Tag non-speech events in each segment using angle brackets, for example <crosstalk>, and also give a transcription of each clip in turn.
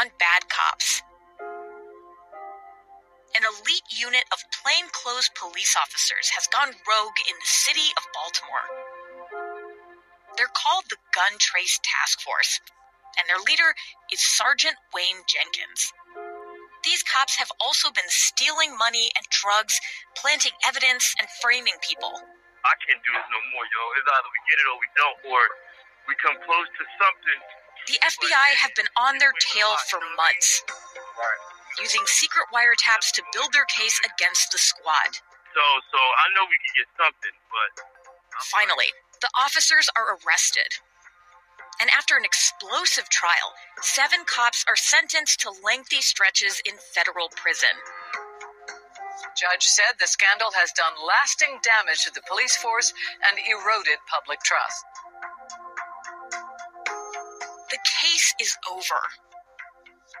on bad cops. An elite unit of plainclothes police officers has gone rogue in the city of Baltimore. They're called the Gun Trace Task Force, and their leader is Sergeant Wayne Jenkins. These cops have also been stealing money and drugs, planting evidence, and framing people. I can't do this no more, yo. It's either we get it or we don't, or we come close to something. The FBI have been on their tail for months, using secret wiretaps to build their case against the squad. So, so I know we can get something, but Finally, the officers are arrested. And after an explosive trial, seven cops are sentenced to lengthy stretches in federal prison. Judge said the scandal has done lasting damage to the police force and eroded public trust. The case is over.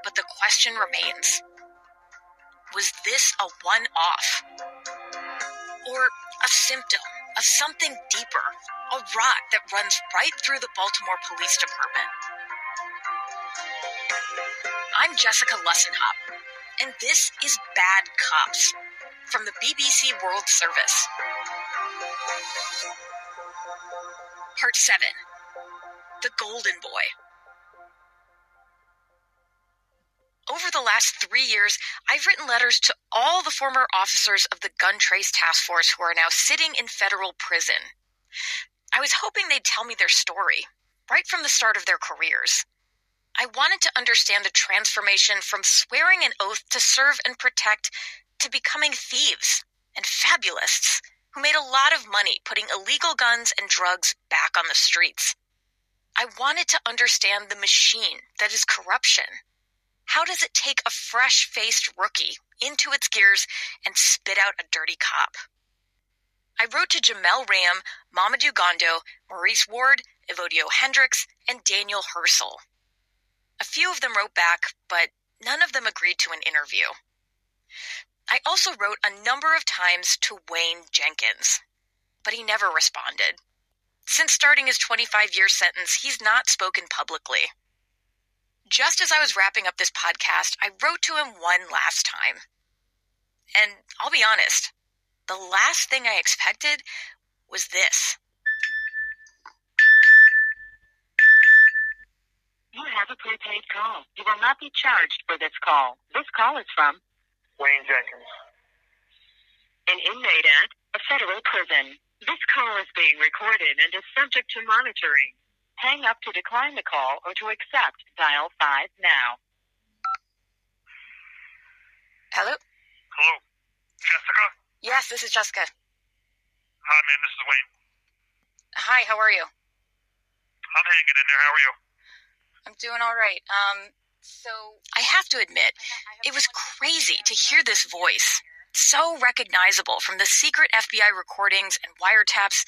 But the question remains Was this a one off? Or a symptom of something deeper, a rot that runs right through the Baltimore Police Department? I'm Jessica Lussenhop, and this is Bad Cops from the BBC World Service. Part 7 The Golden Boy. Over the last three years, I've written letters to all the former officers of the Gun Trace Task Force who are now sitting in federal prison. I was hoping they'd tell me their story, right from the start of their careers. I wanted to understand the transformation from swearing an oath to serve and protect to becoming thieves and fabulists who made a lot of money putting illegal guns and drugs back on the streets. I wanted to understand the machine that is corruption. How does it take a fresh faced rookie into its gears and spit out a dirty cop? I wrote to Jemell Rayam, Momodu Gondo, Maurice Ward, Evodio Hendrix, and Daniel Hersl. A few of them wrote back, but none of them agreed to an interview. I also wrote a number of times to Wayne Jenkins, but he never responded. Since starting his 25 year sentence, he's not spoken publicly. Just as I was wrapping up this podcast, I wrote to him one last time. And I'll be honest, the last thing I expected was this. You have a prepaid call. You will not be charged for this call. This call is from Wayne Jenkins. an inmate at a federal prison. This call is being recorded and is subject to monitoring. Hang up to decline the call or to accept. Dial 5 now. Hello? Hello, Jessica. Yes, this is Jessica. Hi, man. This is Wayne. Hi, how are you? I'm hanging in there. How are you? I'm doing all right. Um, so I have to admit, it was crazy to hear this voice, so recognizable from the secret FBI recordings and wiretaps,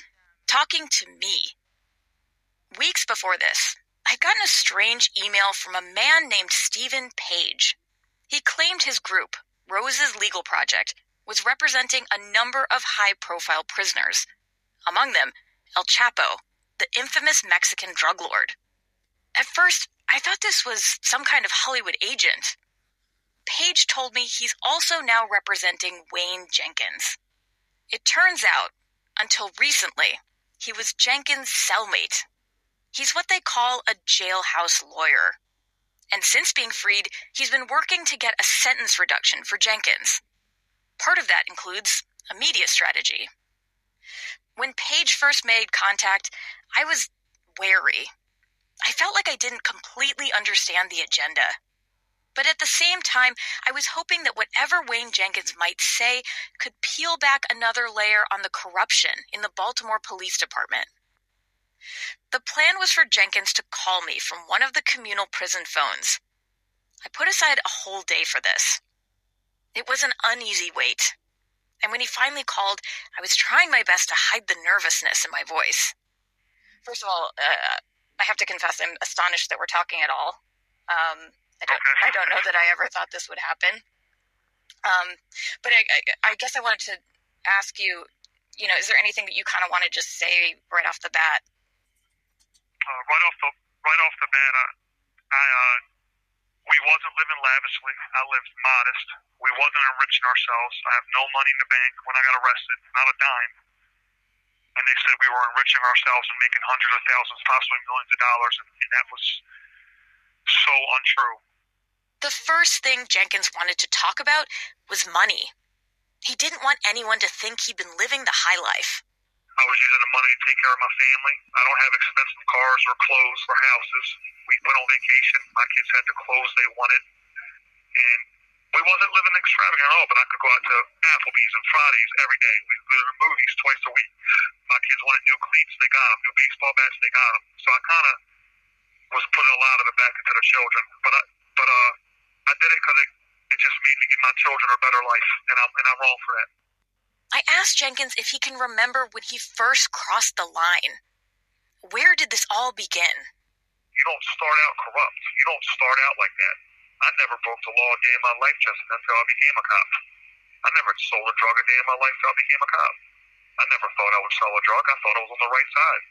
talking to me. Weeks before this, I'd gotten a strange email from a man named Stephen Page. He claimed his group, Rose's Legal Project, was representing a number of high profile prisoners. Among them, El Chapo, the infamous Mexican drug lord. At first, I thought this was some kind of Hollywood agent. Page told me he's also now representing Wayne Jenkins. It turns out, until recently, he was Jenkins' cellmate. He's what they call a jailhouse lawyer. And since being freed, he's been working to get a sentence reduction for Jenkins. Part of that includes a media strategy. When Page first made contact, I was wary. I felt like I didn't completely understand the agenda. But at the same time, I was hoping that whatever Wayne Jenkins might say could peel back another layer on the corruption in the Baltimore Police Department. The plan was for Jenkins to call me from one of the communal prison phones. I put aside a whole day for this. It was an uneasy wait. And when he finally called, I was trying my best to hide the nervousness in my voice. First of all, uh, I have to confess I'm astonished that we're talking at all. Um, I don't, I don't know that I ever thought this would happen. Um, but I, I, I guess I wanted to ask you, you know, is there anything that you kind of want to just say right off the bat? Uh, right off the right off the bat, uh, I uh, we wasn't living lavishly. I lived modest. We wasn't enriching ourselves. I have no money in the bank when I got arrested, not a dime. And they said we were enriching ourselves and making hundreds of thousands, possibly millions of dollars, and, and that was so untrue. The first thing Jenkins wanted to talk about was money. He didn't want anyone to think he'd been living the high life. I was using the money to take care of my family. I don't have expensive cars or clothes or houses. We went on vacation. My kids had the clothes they wanted. And we wasn't living extravagant at all, but I could go out to Applebee's and Fridays every day. We go to the movies twice a week. My kids wanted new cleats, they got them. New baseball bats, they got them. So I kind of was putting a lot of it back into the children. But I, but uh, I did it because it, it just made me give my children a better life, and I'm and I'm wrong for that. I asked Jenkins if he can remember when he first crossed the line. Where did this all begin? You don't start out corrupt. You don't start out like that. I never broke the law a day in my life just until I became a cop. I never sold a drug a day in my life until I became a cop. I never thought I would sell a drug. I thought I was on the right side.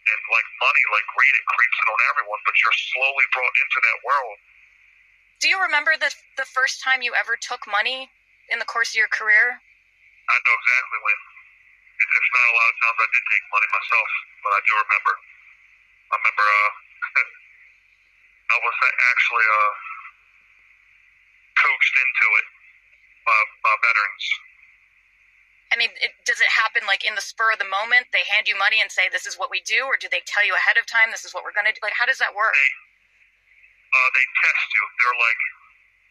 And like money, like greed, it creeps in on everyone, but you're slowly brought into that world. Do you remember the the first time you ever took money in the course of your career? I know exactly when. If if not a lot of times I did take money myself, but I do remember. I remember uh, <laughs> I was actually uh, coached into it by, by veterans. I mean, it, does it happen like in the spur of the moment? They hand you money and say, "This is what we do," or do they tell you ahead of time, "This is what we're going to do"? Like, how does that work? They uh, they test you. They're like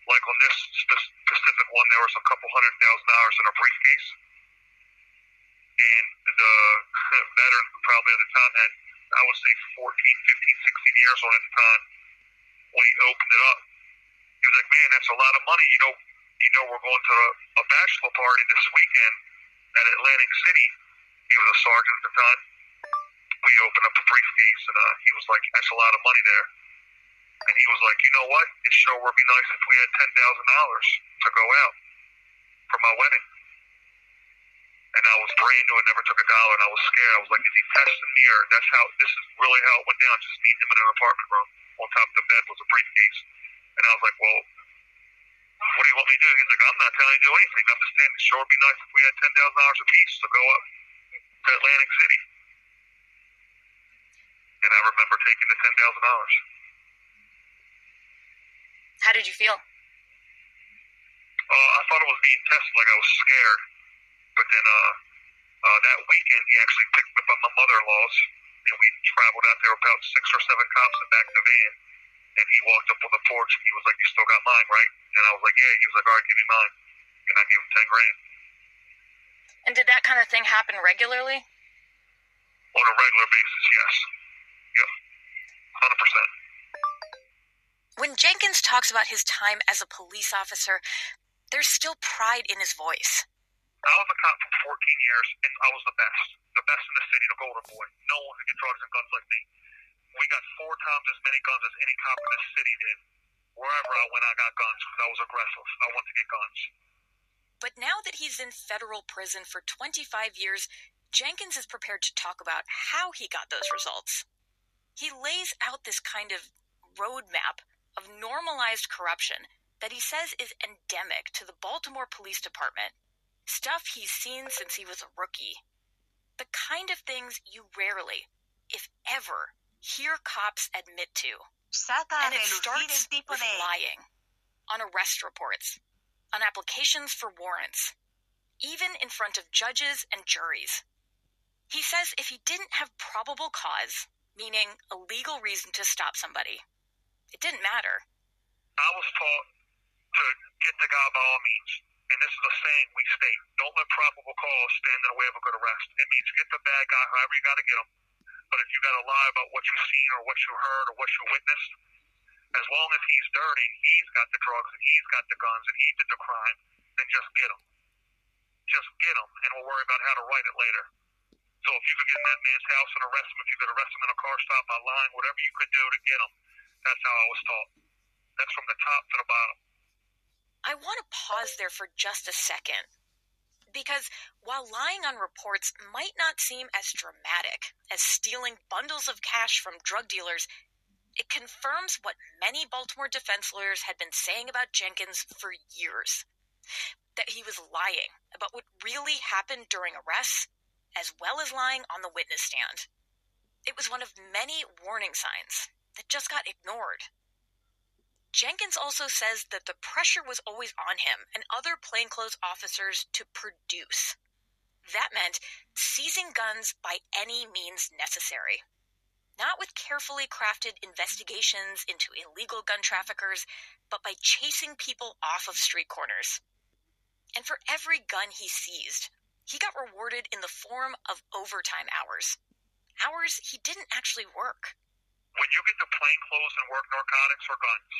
like on this spe- specific one, there was a couple hundred thousand dollars in a briefcase, and the <laughs> veteran who probably at the time had I would say 14, 15, 16 years on at the time when he opened it up. He was like, "Man, that's a lot of money." You know, you know, we're going to a, a bachelor party this weekend at Atlantic City. He was a sergeant at the time. We opened up the briefcase, and uh, he was like, "That's a lot of money there." And he was like, "You know what? It sure would be nice if we had ten thousand dollars to go out for my wedding." And I was brand new. Never took a dollar, and I was scared. I was like, "Is he testing me, or that's how this is really how it went down?" Just meeting him in an apartment room. On top of the bed was a briefcase, and I was like, "Well." What do you want me to do? He's like, I'm not telling you to do anything. I'm just saying it sure would be nice if we had ten thousand dollars apiece to go up to Atlantic City. And I remember taking the ten thousand dollars. How did you feel? Uh, I thought it was being tested, like I was scared. But then uh, uh, that weekend, he actually picked me up at my mother-in-law's, and we traveled out there about six or seven cops in back of the van. And he walked up on the porch, and he was like, "You still got mine, right?" And I was like, "Yeah." He was like, "All right, give me mine," and I gave him ten grand And did that kind of thing happen regularly? on a regular basis. Yes. Yep. Hundred percent. When Jenkins talks about his time as a police officer, there's still pride in his voice. I was a cop for 14 years, and I was the best. The best in the city, the golden boy. No one could get drugs and guns like me. We got four times as many guns as any cop in this city did. Wherever I went, I got guns because I was aggressive. I wanted to get guns. But now that he's in federal prison for 25 years, Jenkins is prepared to talk about how he got those results. He lays out this kind of roadmap of normalized corruption that he says is endemic to the Baltimore Police Department. Stuff he's seen since he was a rookie. The kind of things you rarely, if ever, hear cops admit to. And it starts with lying on arrest reports, on applications for warrants, even in front of judges and juries. He says if he didn't have probable cause, meaning a legal reason to stop somebody, it didn't matter. I was taught to get the guy by all means. And this is a saying we state. Don't let probable cause stand in the way of a good arrest. It means get the bad guy however you got to get him. But if you got to lie about what you've seen or what you heard or what you witnessed, as long as he's dirty, he's got the drugs and he's got the guns and he did the crime, then just get him. Just get him, and we'll worry about how to write it later. So if you could get in that man's house and arrest him, if you could arrest him in a car stop by lying, whatever you could do to get him, that's how I was taught. That's from the top to the bottom. I want to pause there for just a second. Because while lying on reports might not seem as dramatic as stealing bundles of cash from drug dealers, It confirms what many Baltimore defense lawyers had been saying about Jenkins for years that he was lying about what really happened during arrests, as well as lying on the witness stand. It was one of many warning signs that just got ignored. Jenkins also says that the pressure was always on him and other plainclothes officers to produce. That meant seizing guns by any means necessary. Not with carefully crafted investigations into illegal gun traffickers, but by chasing people off of street corners. And for every gun he seized, he got rewarded in the form of overtime hours. Hours he didn't actually work. When you get to plain clothes and work narcotics or guns,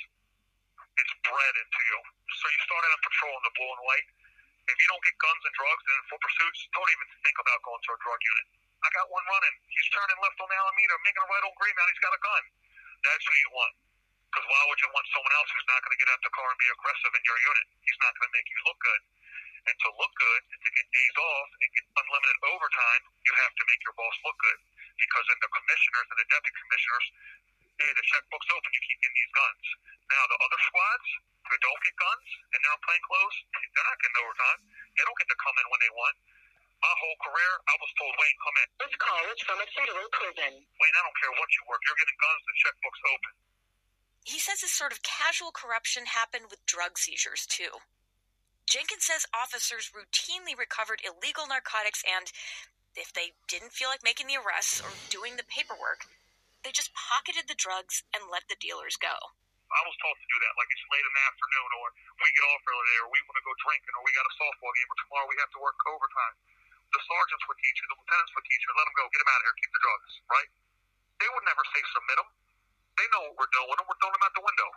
it's bred into you. So you start out on patrol in the blue and white. If you don't get guns and drugs and full pursuits, don't even think about going to a drug unit. I got one running. He's turning left on the Alameda, making a right on Green Mountain. He's got a gun. That's who you want. Because why would you want someone else who's not going to get out the car and be aggressive in your unit? He's not going to make you look good. And to look good, to get days off and get unlimited overtime, you have to make your boss look good. Because then the commissioners and the deputy commissioners, hey, the checkbook's open, you keep getting these guns. Now, the other squads who don't get guns and they're in plain clothes, they're not getting overtime. They don't get to come in when they want. My whole career, I was told, Wayne, come in. This call is from a federal prison. Wayne, I don't care what you work. You're getting guns, the checkbook's open. He says this sort of casual corruption happened with drug seizures, too. Jenkins says officers routinely recovered illegal narcotics and, if they didn't feel like making the arrests or doing the paperwork, they just pocketed the drugs and let the dealers go. I was taught to do that, like it's late in the afternoon, or we get off early, or we want to go drinking, or we got a softball game, or tomorrow we have to work overtime. The sergeants would teach you, the lieutenants would teach you, let them go, get them out of here, keep the drugs, right? They would never say submit them. They know what we're doing, and we're throwing them out the window.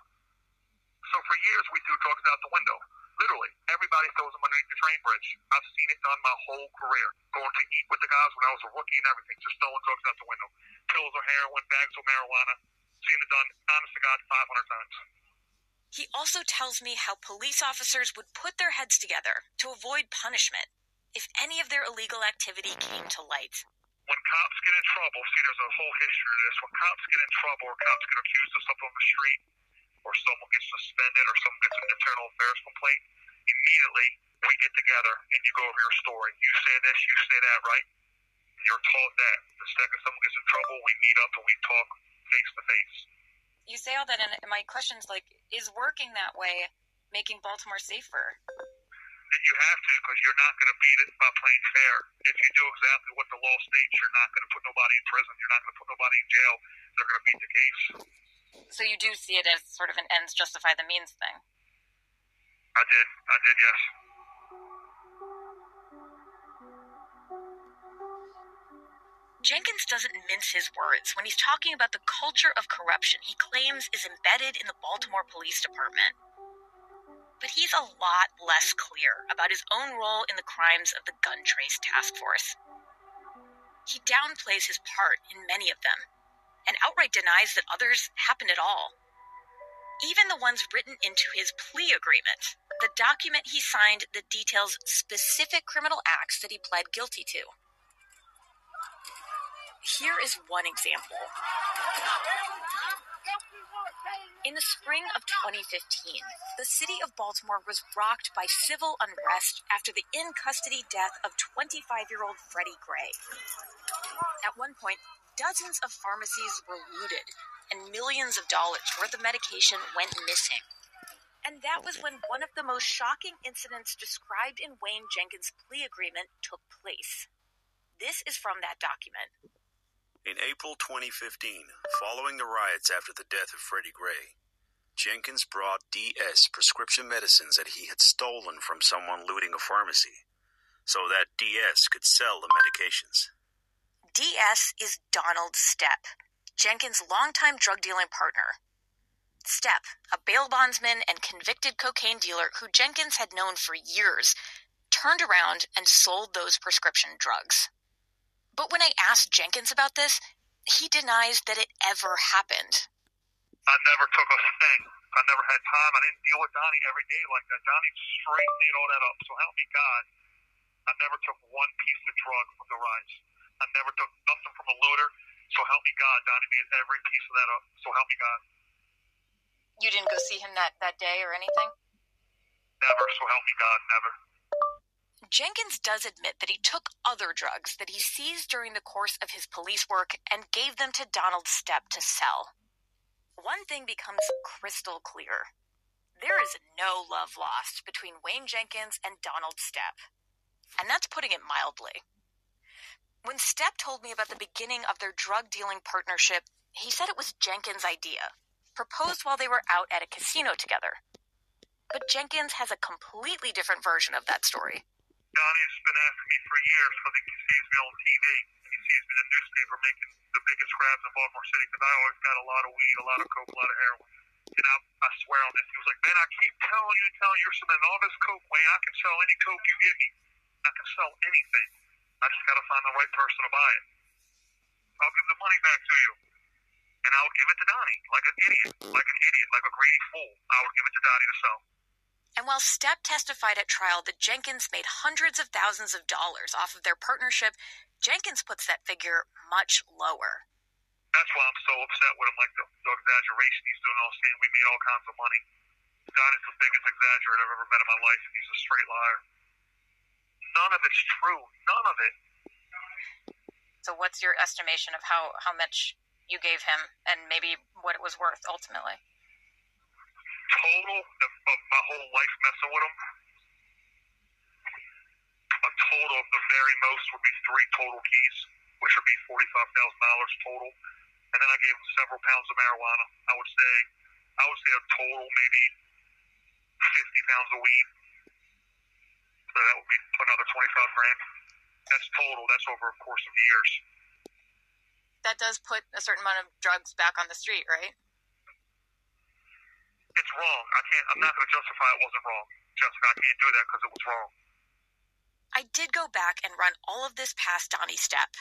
So for years, we threw drugs out the window. Literally, everybody throws them underneath the train bridge. I've seen it done my whole career. Going to eat with the guys when I was a rookie and everything, just throwing drugs out the window. Pills or heroin, bags of marijuana. Seen it done, honest to God, 500 times. He also tells me how police officers would put their heads together to avoid punishment if any of their illegal activity came to light. When cops get in trouble, see, there's a whole history of this. When cops get in trouble or cops get accused of something on the street, or someone gets suspended, or someone gets an internal affairs complaint, immediately we get together and you go over your story. You say this, you say that, right? You're taught that. The second someone gets in trouble, we meet up and we talk face to face. You say all that, and my question's like, is working that way making Baltimore safer? That you have to because you're not going to beat it by playing fair. If you do exactly what the law states, you're not going to put nobody in prison. You're not going to put nobody in jail. They're going to beat the case. So you do see it as sort of an ends justify the means thing. I did. I did, yes. Jenkins doesn't mince his words when he's talking about the culture of corruption he claims is embedded in the Baltimore Police Department. But he's a lot less clear about his own role in the crimes of the Gun Trace Task Force. He downplays his part in many of them and outright denies that others happened at all. Even the ones written into his plea agreement, the document he signed that details specific criminal acts that he pled guilty to. Here is one example. In the spring of 2015, the city of Baltimore was rocked by civil unrest after the in custody death of 25 year old Freddie Gray. At one point, dozens of pharmacies were looted and millions of dollars worth of medication went missing. And that was when one of the most shocking incidents described in Wayne Jenkins' plea agreement took place. This is from that document. In April 2015, following the riots after the death of Freddie Gray, Jenkins brought DS prescription medicines that he had stolen from someone looting a pharmacy so that DS could sell the medications. DS is Donald Stepp, Jenkins' longtime drug dealing partner. Stepp, a bail bondsman and convicted cocaine dealer who Jenkins had known for years, turned around and sold those prescription drugs. But when I asked Jenkins about this, he denies that it ever happened. I never took a thing. I never had time. I didn't deal with Donnie every day like that. Donnie straight made all that up. So help me God, I never took one piece of drug from the rise. I never took nothing from a looter. So help me God, Donnie made every piece of that up. So help me God. You didn't go see him that, that day or anything? Never. So help me God, never. Jenkins does admit that he took other drugs that he seized during the course of his police work and gave them to Donald Stepp to sell. One thing becomes crystal clear. There is no love lost between Wayne Jenkins and Donald Stepp. And that's putting it mildly. When Stepp told me about the beginning of their drug dealing partnership, he said it was Jenkins' idea, proposed while they were out at a casino together. But Jenkins has a completely different version of that story. Donnie's been asking me for years because he sees me on TV. He sees me in the newspaper making the biggest grabs in Baltimore City because I always got a lot of weed, a lot of coke, a lot of heroin. And I, I swear on this, he was like, man, I keep telling you telling you you're selling all coke, Wayne. I can sell any coke you give me. I can sell anything. I just got to find the right person to buy it. I'll give the money back to you. And I would give it to Donnie, like an idiot, like an idiot, like a greedy fool. I would give it to Donnie to sell. And while Stepp testified at trial that Jenkins made hundreds of thousands of dollars off of their partnership, Jenkins puts that figure much lower. That's why I'm so upset with him, like the, the exaggeration he's doing. All saying we made all kinds of money. Donnie's the biggest exaggerator I've ever met in my life, and he's a straight liar. None of it's true. None of it. So, what's your estimation of how, how much you gave him and maybe what it was worth ultimately? Total of, of my whole life messing with him, a total of the very most would be three total keys, which would be forty-five thousand dollars total. And then I gave him several pounds of marijuana. I would say, I would say a total maybe fifty pounds of weed. So that would be another twenty-five grand. That's total. That's over a course of years. That does put a certain amount of drugs back on the street, right? It's wrong. I can't. I'm not going to justify it wasn't wrong, Jessica. I can't do that because it was wrong. I did go back and run all of this past Donnie Stepp.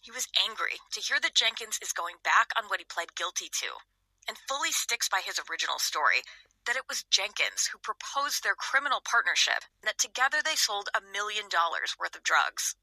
He was angry to hear that Jenkins is going back on what he pled guilty to and fully sticks by his original story that it was Jenkins who proposed their criminal partnership, and that together they sold a million dollars worth of drugs.